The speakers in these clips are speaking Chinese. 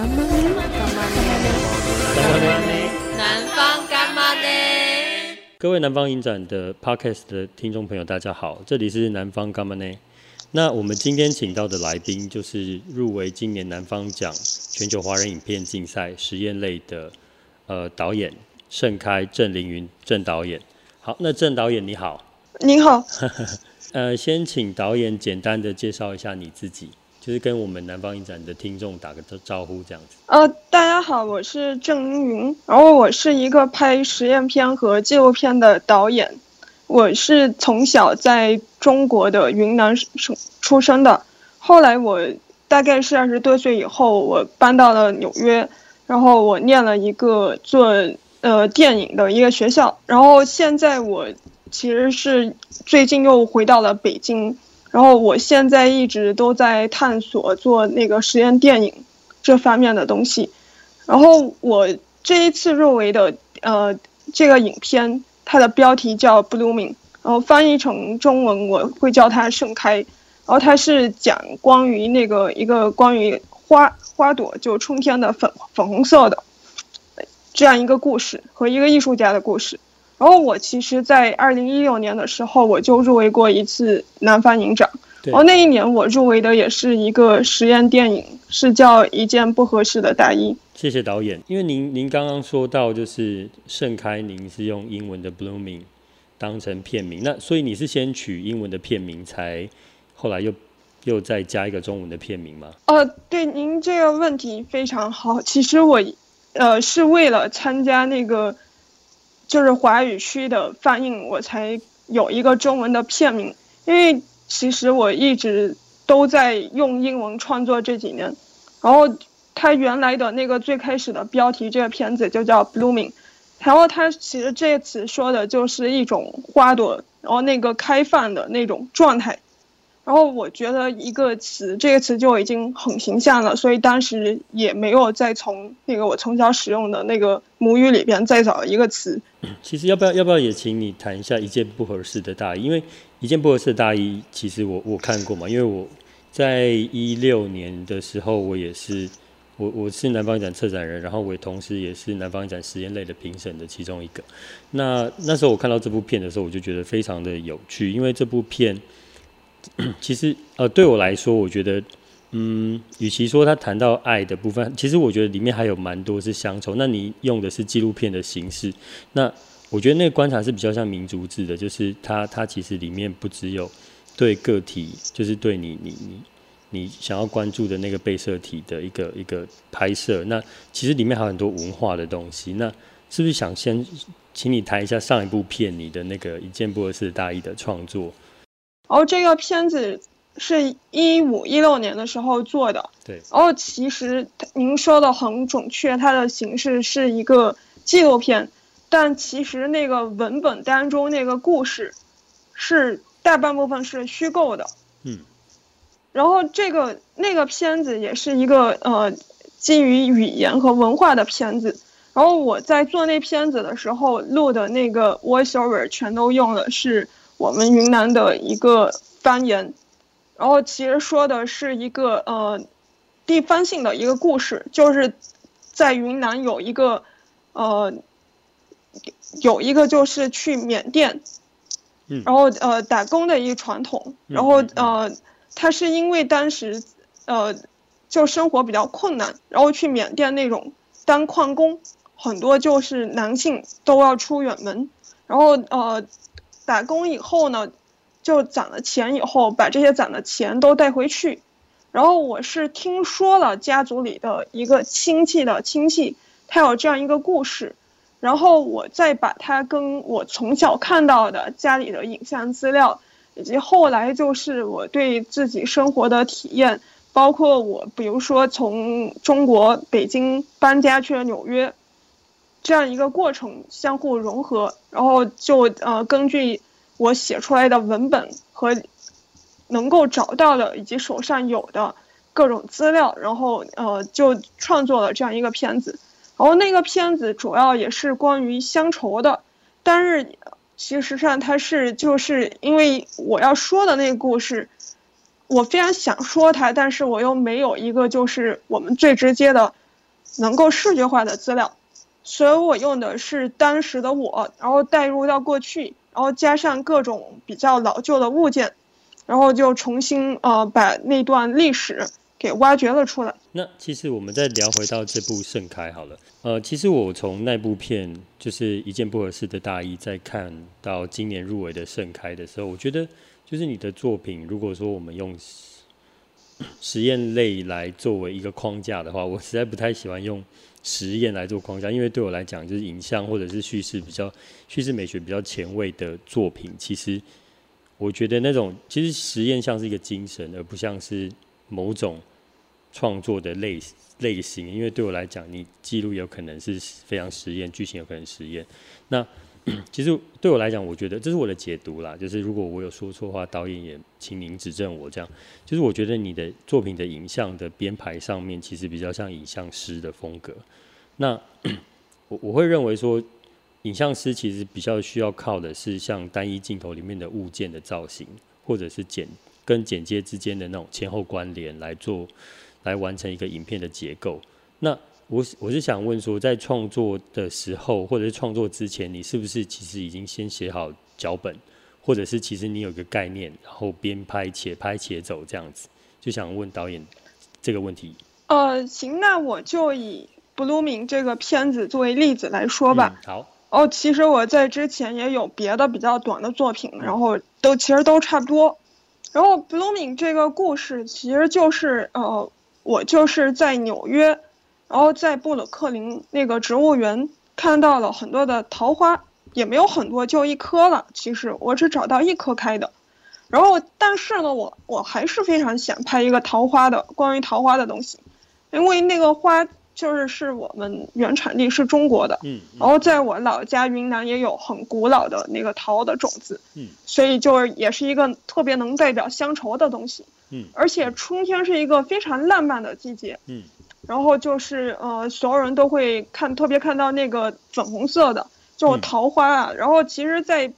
干嘛呢？干妈呢？干嘛呢？南方干妈呢？各位南方影展的 Podcast 的听众朋友，大家好，这里是南方干妈呢？那我们今天请到的来宾就是入围今年南方奖全球华人影片竞赛实验类的呃导演盛开郑凌云郑导演。好，那郑导演你好。你好。呃，先请导演简单的介绍一下你自己。就是跟我们南方影展的听众打个招呼这样子。呃，大家好，我是郑云，然后我是一个拍实验片和纪录片的导演。我是从小在中国的云南省出生的，后来我大概是二十多岁以后，我搬到了纽约，然后我念了一个做呃电影的一个学校，然后现在我其实是最近又回到了北京。然后我现在一直都在探索做那个实验电影这方面的东西，然后我这一次入围的呃这个影片，它的标题叫《Blooming》，然后翻译成中文我会叫它《盛开》，然后它是讲关于那个一个关于花花朵就春天的粉粉红色的这样一个故事和一个艺术家的故事。然后我其实，在二零一六年的时候，我就入围过一次南方影展。然后那一年我入围的也是一个实验电影，是叫《一件不合适的大衣》。谢谢导演，因为您您刚刚说到就是盛开，您是用英文的 Blooming 当成片名，那所以你是先取英文的片名，才后来又又再加一个中文的片名吗？呃，对，您这个问题非常好。其实我呃是为了参加那个。就是华语区的放映，我才有一个中文的片名。因为其实我一直都在用英文创作这几年，然后它原来的那个最开始的标题，这个片子就叫《Blooming》，然后它其实这次说的就是一种花朵，然后那个开放的那种状态。然后我觉得一个词，这个词就已经很形象了，所以当时也没有再从那个我从小使用的那个母语里边再找一个词。其实要不要要不要也请你谈一下一件不合适的大衣？因为一件不合适的大衣，其实我我看过嘛，因为我在一六年的时候，我也是我我是南方展策展人，然后我同时也是南方展实验类的评审的其中一个。那那时候我看到这部片的时候，我就觉得非常的有趣，因为这部片。其实，呃，对我来说，我觉得，嗯，与其说他谈到爱的部分，其实我觉得里面还有蛮多是乡愁。那你用的是纪录片的形式，那我觉得那个观察是比较像民族志的，就是它它其实里面不只有对个体，就是对你你你你想要关注的那个被摄体的一个一个拍摄。那其实里面还有很多文化的东西。那是不是想先请你谈一下上一部片你的那个一件不合适大衣的创作？然后这个片子是一五一六年的时候做的，对。然后其实您说的很准确，它的形式是一个纪录片，但其实那个文本当中那个故事是大半部分是虚构的，嗯。然后这个那个片子也是一个呃基于语言和文化的片子。然后我在做那片子的时候录的那个 voiceover 全都用的是。我们云南的一个方言，然后其实说的是一个呃地方性的一个故事，就是在云南有一个呃有一个就是去缅甸，然后呃打工的一个传统，然后呃他是因为当时呃就生活比较困难，然后去缅甸那种当矿工，很多就是男性都要出远门，然后呃。打工以后呢，就攒了钱以后，把这些攒的钱都带回去。然后我是听说了家族里的一个亲戚的亲戚，他有这样一个故事，然后我再把它跟我从小看到的家里的影像资料，以及后来就是我对自己生活的体验，包括我比如说从中国北京搬家去了纽约。这样一个过程相互融合，然后就呃根据我写出来的文本和能够找到的以及手上有的各种资料，然后呃就创作了这样一个片子。然后那个片子主要也是关于乡愁的，但是其实上它是就是因为我要说的那个故事，我非常想说它，但是我又没有一个就是我们最直接的。能够视觉化的资料，所以我用的是当时的我，然后带入到过去，然后加上各种比较老旧的物件，然后就重新呃把那段历史给挖掘了出来。那其实我们再聊回到这部《盛开》好了，呃，其实我从那部片就是一件不合适的大衣，再看到今年入围的《盛开》的时候，我觉得就是你的作品，如果说我们用实验类来作为一个框架的话，我实在不太喜欢用实验来做框架，因为对我来讲，就是影像或者是叙事比较叙事美学比较前卫的作品，其实我觉得那种其实实验像是一个精神，而不像是某种。创作的类类型，因为对我来讲，你记录有可能是非常实验，剧情有可能实验。那 其实对我来讲，我觉得这是我的解读啦。就是如果我有说错话，导演也请您指正我。这样，就是我觉得你的作品的影像的编排上面，其实比较像影像师的风格。那 我我会认为说，影像师其实比较需要靠的是像单一镜头里面的物件的造型，或者是剪跟剪接之间的那种前后关联来做。来完成一个影片的结构。那我我是想问说，在创作的时候，或者是创作之前，你是不是其实已经先写好脚本，或者是其实你有个概念，然后边拍且拍且走这样子？就想问导演这个问题。呃，行，那我就以《Blooming》这个片子作为例子来说吧。嗯、好。哦，其实我在之前也有别的比较短的作品，然后都其实都差不多。然后《Blooming》这个故事其实就是呃。我就是在纽约，然后在布鲁克林那个植物园看到了很多的桃花，也没有很多，就一棵了。其实我只找到一棵开的，然后但是呢，我我还是非常想拍一个桃花的，关于桃花的东西，因为那个花就是是我们原产地是中国的，嗯，然后在我老家云南也有很古老的那个桃的种子，嗯，所以就是也是一个特别能代表乡愁的东西。嗯，而且春天是一个非常浪漫的季节。嗯，然后就是呃，所有人都会看，特别看到那个粉红色的，就是桃花啊。嗯、然后其实，在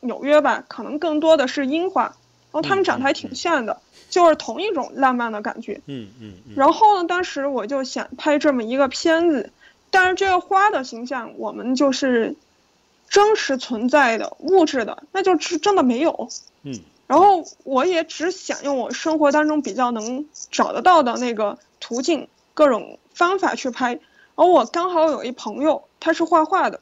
纽约吧，可能更多的是樱花，然后它们长得还挺像的，就是同一种浪漫的感觉。嗯嗯。嗯嗯然后呢，当时我就想拍这么一个片子，但是这个花的形象，我们就是真实存在的物质的，那就是真的没有。嗯。然后我也只想用我生活当中比较能找得到的那个途径，各种方法去拍。而我刚好有一朋友，他是画画的。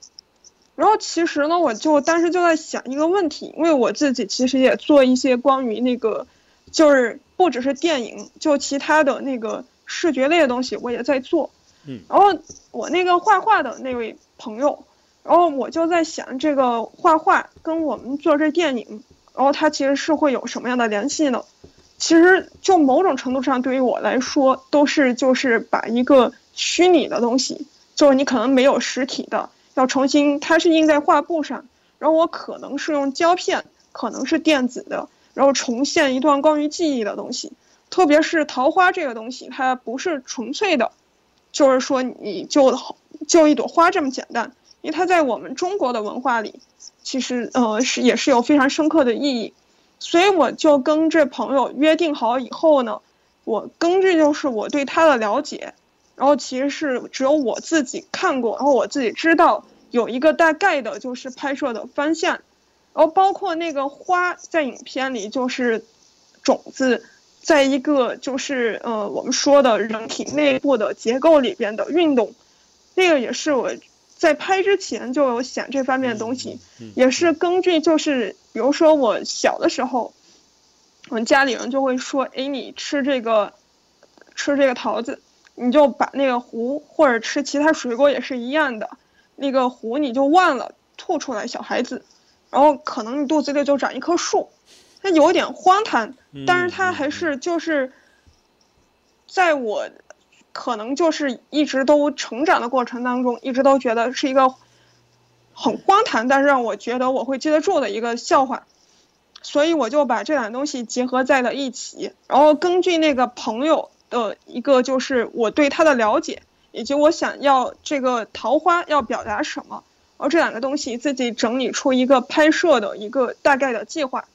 然后其实呢，我就当时就在想一个问题，因为我自己其实也做一些关于那个，就是不只是电影，就其他的那个视觉类的东西，我也在做。嗯。然后我那个画画的那位朋友，然后我就在想，这个画画跟我们做这电影。然后它其实是会有什么样的联系呢？其实就某种程度上，对于我来说，都是就是把一个虚拟的东西，就是你可能没有实体的，要重新，它是印在画布上，然后我可能是用胶片，可能是电子的，然后重现一段关于记忆的东西。特别是桃花这个东西，它不是纯粹的，就是说你就就一朵花这么简单，因为它在我们中国的文化里。其实，呃，是也是有非常深刻的意义，所以我就跟这朋友约定好以后呢，我根据就是我对他的了解，然后其实是只有我自己看过，然后我自己知道有一个大概的就是拍摄的方向，然后包括那个花在影片里就是种子，在一个就是呃我们说的人体内部的结构里边的运动，那个也是我。在拍之前就有想这方面的东西，也是根据就是，比如说我小的时候，我们家里人就会说，哎，你吃这个，吃这个桃子，你就把那个核，或者吃其他水果也是一样的，那个核你就忘了吐出来，小孩子，然后可能你肚子里就长一棵树，它有点荒唐，但是它还是就是，在我。可能就是一直都成长的过程当中，一直都觉得是一个很荒唐，但是让我觉得我会记得住的一个笑话，所以我就把这两个东西结合在了一起，然后根据那个朋友的一个就是我对他的了解，以及我想要这个桃花要表达什么，然后这两个东西自己整理出一个拍摄的一个大概的计划，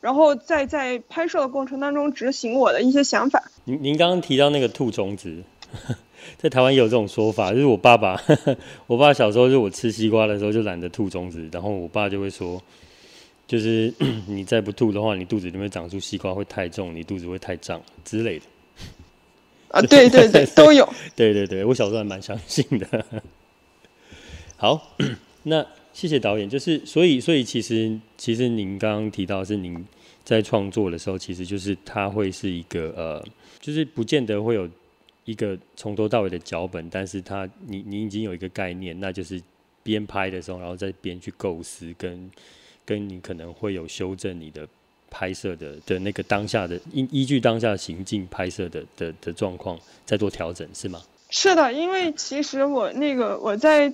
然后再在拍摄的过程当中执行我的一些想法。您您刚刚提到那个吐种子。在台湾也有这种说法，就是我爸爸，我爸小时候就我吃西瓜的时候就懒得吐种子，然后我爸就会说，就是 你再不吐的话，你肚子里面长出西瓜会太重，你肚子会太胀之类的。啊，对对对，都有。对对对，我小时候还蛮相信的。好，那谢谢导演。就是所以所以其实其实您刚刚提到是您在创作的时候，其实就是它会是一个呃，就是不见得会有一个从头到尾的脚本，但是它你你已经有一个概念，那就是边拍的时候，然后再边去构思，跟跟你可能会有修正你的。拍摄的的那个当下的依依据当下的行进拍摄的的的状况再做调整是吗？是的，因为其实我那个我在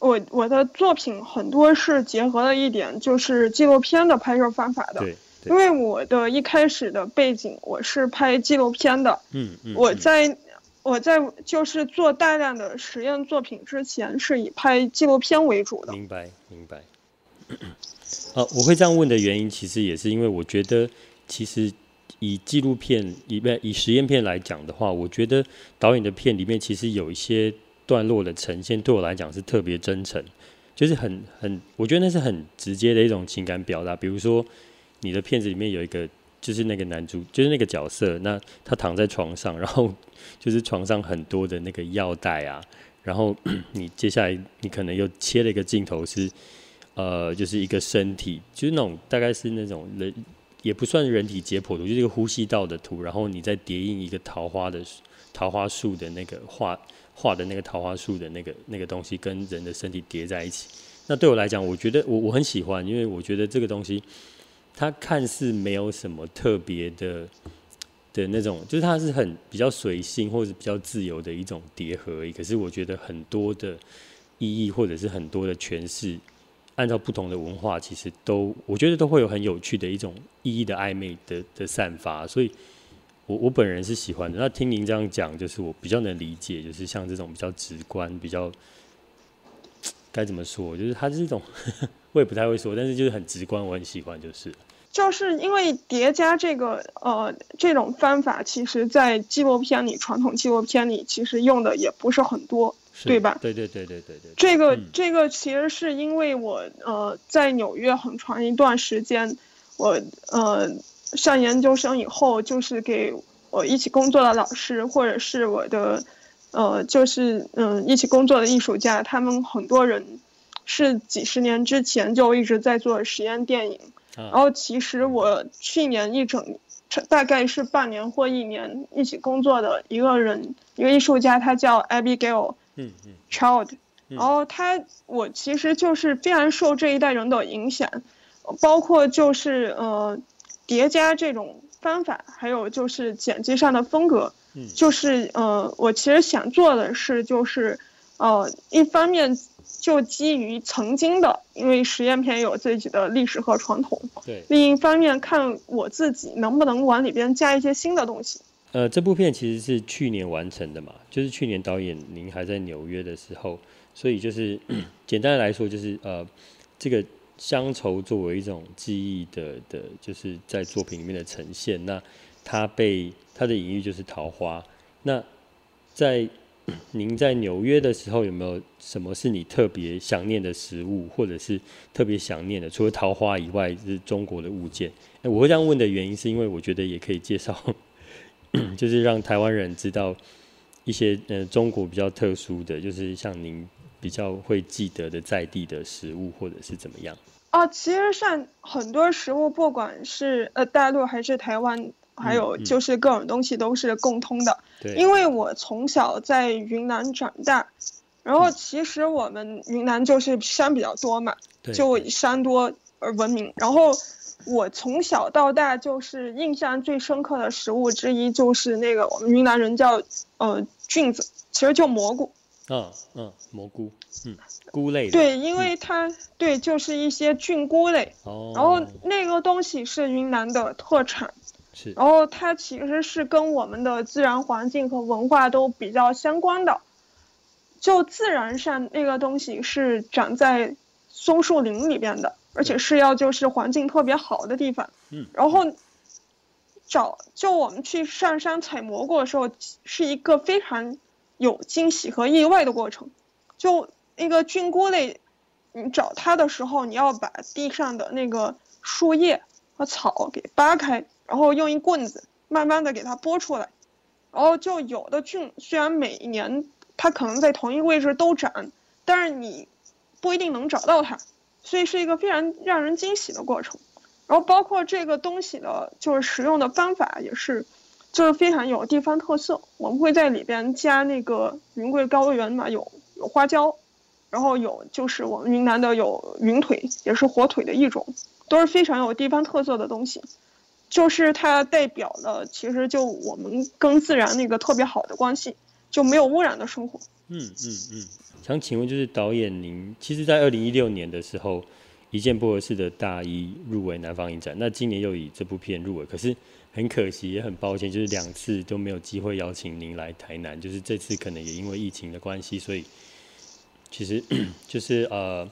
我我的作品很多是结合了一点就是纪录片的拍摄方法的。对。对。因为我的一开始的背景我是拍纪录片的。嗯嗯。我在我在就是做大量的实验作品之前是以拍纪录片为主的。明白明白。啊，我会这样问的原因，其实也是因为我觉得，其实以纪录片、以不以实验片来讲的话，我觉得导演的片里面其实有一些段落的呈现，对我来讲是特别真诚，就是很很，我觉得那是很直接的一种情感表达。比如说，你的片子里面有一个，就是那个男主，就是那个角色，那他躺在床上，然后 就是床上很多的那个药袋啊，然后 你接下来你可能又切了一个镜头是。呃，就是一个身体，就是那种大概是那种人，也不算人体解剖图，就是一个呼吸道的图，然后你再叠印一个桃花的桃花树的那个画画的那个桃花树的那个那个东西，跟人的身体叠在一起。那对我来讲，我觉得我我很喜欢，因为我觉得这个东西它看似没有什么特别的的那种，就是它是很比较随性或者比较自由的一种叠合而已。可是我觉得很多的意义或者是很多的诠释。按照不同的文化，其实都我觉得都会有很有趣的一种意义的暧昧的的散发，所以我我本人是喜欢的。那听您这样讲，就是我比较能理解，就是像这种比较直观、比较该怎么说，就是它是一种我也不太会说，但是就是很直观，我很喜欢，就是就是因为叠加这个呃这种方法，其实在纪录片里，传统纪录片里其实用的也不是很多。对吧？对对对对对对。这个、嗯、这个其实是因为我呃在纽约很长一段时间，我呃上研究生以后，就是给我一起工作的老师或者是我的呃就是嗯、呃、一起工作的艺术家，他们很多人是几十年之前就一直在做实验电影，啊、然后其实我去年一整大概是半年或一年一起工作的一个人，一个艺术家，他叫 Abigail。嗯嗯，Child，然后他我其实就是非常受这一代人的影响，包括就是呃叠加这种方法，还有就是剪辑上的风格，嗯，就是呃我其实想做的是就是呃一方面就基于曾经的，因为实验片有自己的历史和传统，对，另一方面看我自己能不能往里边加一些新的东西。呃，这部片其实是去年完成的嘛，就是去年导演您还在纽约的时候，所以就是 简单的来说，就是呃，这个乡愁作为一种记忆的的，就是在作品里面的呈现。那它被它的隐喻就是桃花。那在您在纽约的时候，有没有什么是你特别想念的食物，或者是特别想念的？除了桃花以外，是中国的物件。我会这样问的原因，是因为我觉得也可以介绍。就是让台湾人知道一些呃中国比较特殊的，就是像您比较会记得的在地的食物，或者是怎么样？哦，其实像很多食物，不管是呃大陆还是台湾，还有就是各种东西都是共通的。因为我从小在云南长大，然后其实我们云南就是山比较多嘛，就以山多而闻名，然后。我从小到大就是印象最深刻的食物之一，就是那个我们云南人叫呃菌子，其实就蘑菇。嗯嗯，蘑菇，嗯，菇类的。对，因为它、嗯、对就是一些菌菇类。哦。然后那个东西是云南的特产。是。然后它其实是跟我们的自然环境和文化都比较相关的。就自然上那个东西是长在松树林里边的。而且是要就是环境特别好的地方，嗯，然后找就我们去上山采蘑菇的时候，是一个非常有惊喜和意外的过程。就那个菌菇类，你找它的时候，你要把地上的那个树叶把草给扒开，然后用一棍子慢慢的给它拨出来。然后就有的菌，虽然每一年它可能在同一个位置都长，但是你不一定能找到它，所以是一个非常让人惊喜的过程。然后包括这个东西的，就是使用的方法也是，就是非常有地方特色。我们会在里边加那个云贵高原嘛，有有花椒，然后有就是我们云南的有云腿，也是火腿的一种，都是非常有地方特色的东西。就是它代表了，其实就我们跟自然那个特别好的关系，就没有污染的生活。嗯嗯嗯，想请问，就是导演您，其实，在二零一六年的时候，《一件不合适的大衣》入围南方影展，那今年又以这部片入围，可是很可惜，也很抱歉，就是两次都没有机会邀请您来台南，就是这次可能也因为疫情的关系，所以其实 就是呃，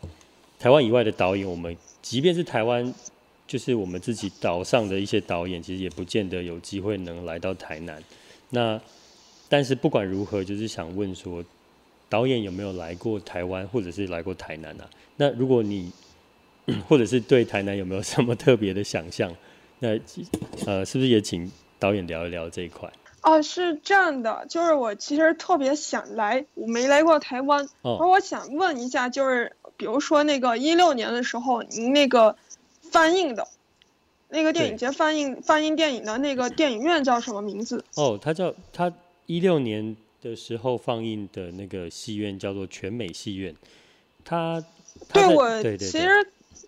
台湾以外的导演，我们即便是台湾。就是我们自己岛上的一些导演，其实也不见得有机会能来到台南。那但是不管如何，就是想问说，导演有没有来过台湾，或者是来过台南啊？那如果你 或者是对台南有没有什么特别的想象？那呃，是不是也请导演聊一聊这一块？哦，是这样的，就是我其实特别想来，我没来过台湾，哦，而我想问一下，就是比如说那个一六年的时候，您那个。放映的，那个电影节放映放映电影的那个电影院叫什么名字？哦，它叫它一六年的时候放映的那个戏院叫做全美戏院。它，对我对对对其实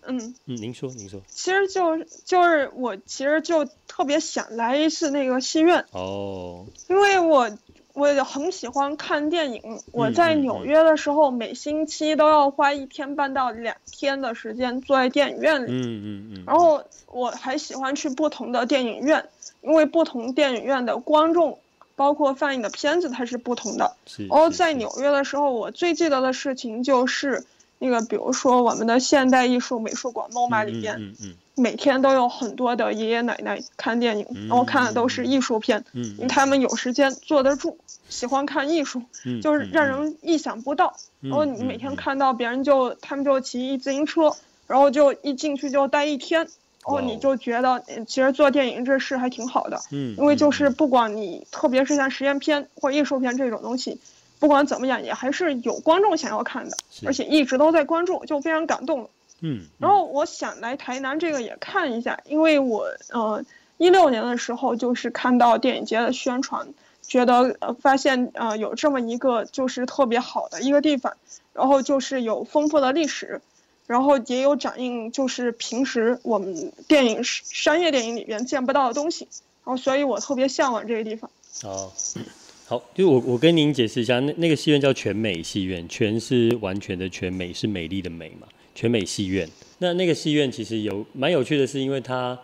嗯嗯，您说您说，其实就就是我其实就特别想来一次那个戏院哦，因为我。我也很喜欢看电影。我在纽约的时候，每星期都要花一天半到两天的时间坐在电影院里。嗯嗯嗯。然后我还喜欢去不同的电影院，因为不同电影院的观众，包括放映的片子，它是不同的。然后在纽约的时候，我最记得的事情就是。那个，比如说我们的现代艺术美术馆 MoMA 里边，每天都有很多的爷爷奶奶看电影，然后看的都是艺术片，因为他们有时间坐得住，喜欢看艺术，就是让人意想不到。然后你每天看到别人就他们就骑一自行车，然后就一进去就待一天，然后你就觉得其实做电影这事还挺好的，因为就是不管你特别是像实验片或艺术片这种东西。不管怎么样，也还是有观众想要看的，而且一直都在关注，就非常感动。嗯，然后我想来台南这个也看一下，因为我呃一六年的时候就是看到电影节的宣传，觉得呃发现呃有这么一个就是特别好的一个地方，然后就是有丰富的历史，然后也有展映就是平时我们电影商业电影里边见不到的东西，然后所以我特别向往这个地方。哦。好，就我我跟您解释一下，那那个戏院叫全美戏院，全是完全的全美，是美丽的美嘛，全美戏院。那那个戏院其实有蛮有趣的是，因为它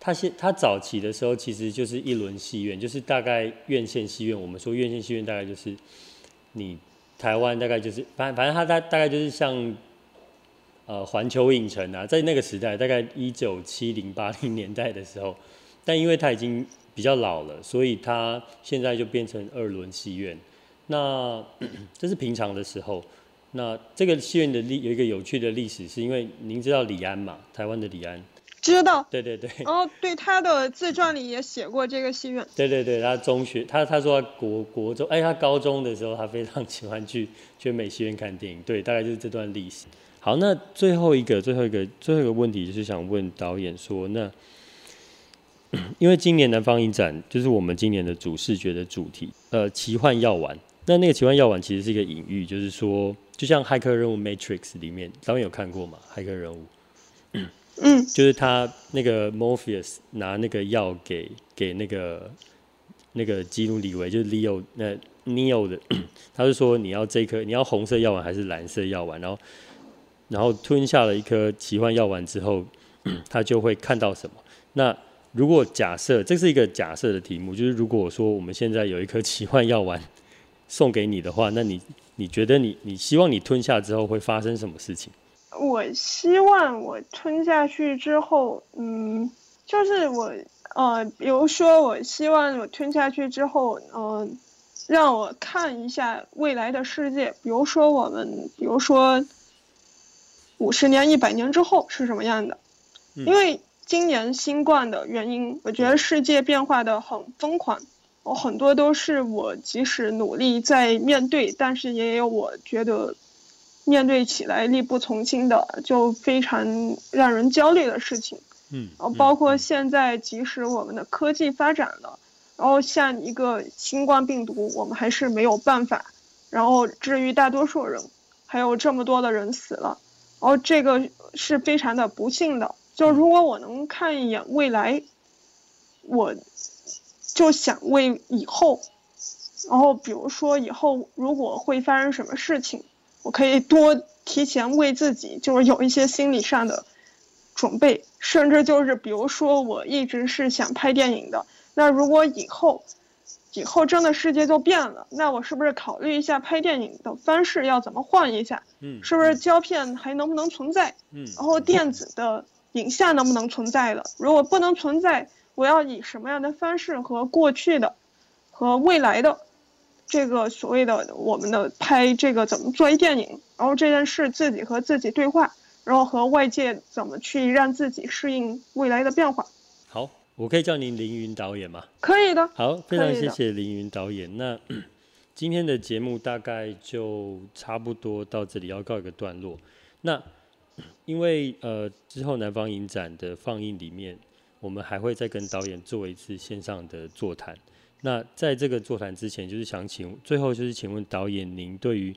它现它早期的时候其实就是一轮戏院，就是大概院线戏院，我们说院线戏院大概就是你台湾大概就是反反正它大大概就是像呃环球影城啊，在那个时代大概一九七零八零年代的时候，但因为它已经比较老了，所以他现在就变成二轮戏院。那 这是平常的时候。那这个戏院的历有一个有趣的历史，是因为您知道李安嘛？台湾的李安。知道。对对对。哦，对，他的自传里也写过这个戏院。对对对，他中学，他他说他国国中，哎，他高中的时候，他非常喜欢去全美戏院看电影。对，大概就是这段历史。好，那最后一个，最后一个，最后一个问题就是想问导演说，那。因为今年南方影展就是我们今年的主视觉的主题，呃，奇幻药丸。那那个奇幻药丸其实是一个隐喻，就是说，就像骇客任务 Matrix 里面，导演有看过吗？骇客任务，嗯，就是他那个 Morpheus 拿那个药给给那个那个基努里维，就是 Leo 那 Neo 的，他就说你要这颗你要红色药丸还是蓝色药丸？然后然后吞下了一颗奇幻药丸之后，他就会看到什么？那如果假设这是一个假设的题目，就是如果说我们现在有一颗奇幻药丸送给你的话，那你你觉得你你希望你吞下之后会发生什么事情？我希望我吞下去之后，嗯，就是我呃，比如说我希望我吞下去之后，嗯、呃，让我看一下未来的世界，比如说我们，比如说五十年、一百年之后是什么样的？因为今年新冠的原因，我觉得世界变化的很疯狂，我很多都是我即使努力在面对，但是也有我觉得面对起来力不从心的，就非常让人焦虑的事情。嗯，然后包括现在，即使我们的科技发展了。然后像一个新冠病毒，我们还是没有办法，然后治愈大多数人，还有这么多的人死了，然后这个是非常的不幸的。就如果我能看一眼未来，我就想为以后，然后比如说以后如果会发生什么事情，我可以多提前为自己就是有一些心理上的准备，甚至就是比如说我一直是想拍电影的。那如果以后，以后真的世界就变了，那我是不是考虑一下拍电影的方式要怎么换一下？嗯，是不是胶片还能不能存在？嗯，然后电子的影像能不能存在了？如果不能存在，我要以什么样的方式和过去的，和未来的，这个所谓的我们的拍这个怎么做一电影？然后这件事自己和自己对话，然后和外界怎么去让自己适应未来的变化？好。我可以叫您凌云导演吗？可以的。好，非常谢谢凌云导演。那今天的节目大概就差不多到这里，要告一个段落。那因为呃之后南方影展的放映里面，我们还会再跟导演做一次线上的座谈。那在这个座谈之前，就是想请最后就是请问导演，您对于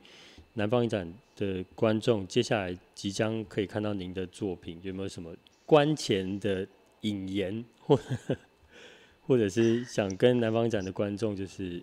南方影展的观众，接下来即将可以看到您的作品，有没有什么观前的引言？或或者是想跟南方展的观众，就是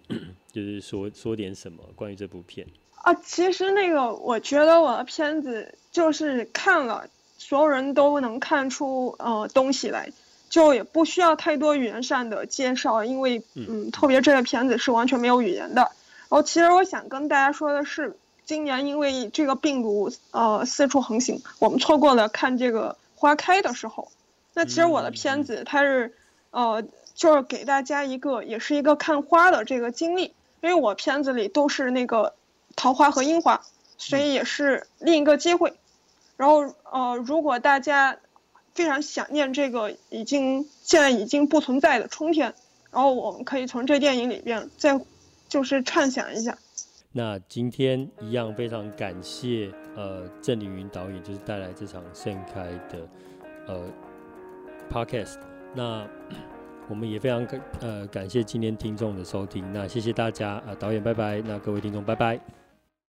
就是说说点什么关于这部片啊？其实那个，我觉得我的片子就是看了，所有人都能看出呃东西来，就也不需要太多语言上的介绍，因为嗯，特别这个片子是完全没有语言的。然后其实我想跟大家说的是，今年因为这个病毒呃四处横行，我们错过了看这个花开的时候。那其实我的片子它是，呃，就是给大家一个，也是一个看花的这个经历，因为我片子里都是那个桃花和樱花，所以也是另一个机会。然后，呃，如果大家非常想念这个已经现在已经不存在的春天，然后我们可以从这电影里边再就是畅想一下。那今天一样非常感谢呃郑凌云导演，就是带来这场盛开的呃。Podcast，那我们也非常感呃感谢今天听众的收听，那谢谢大家啊、导演拜拜，那各位听众拜拜。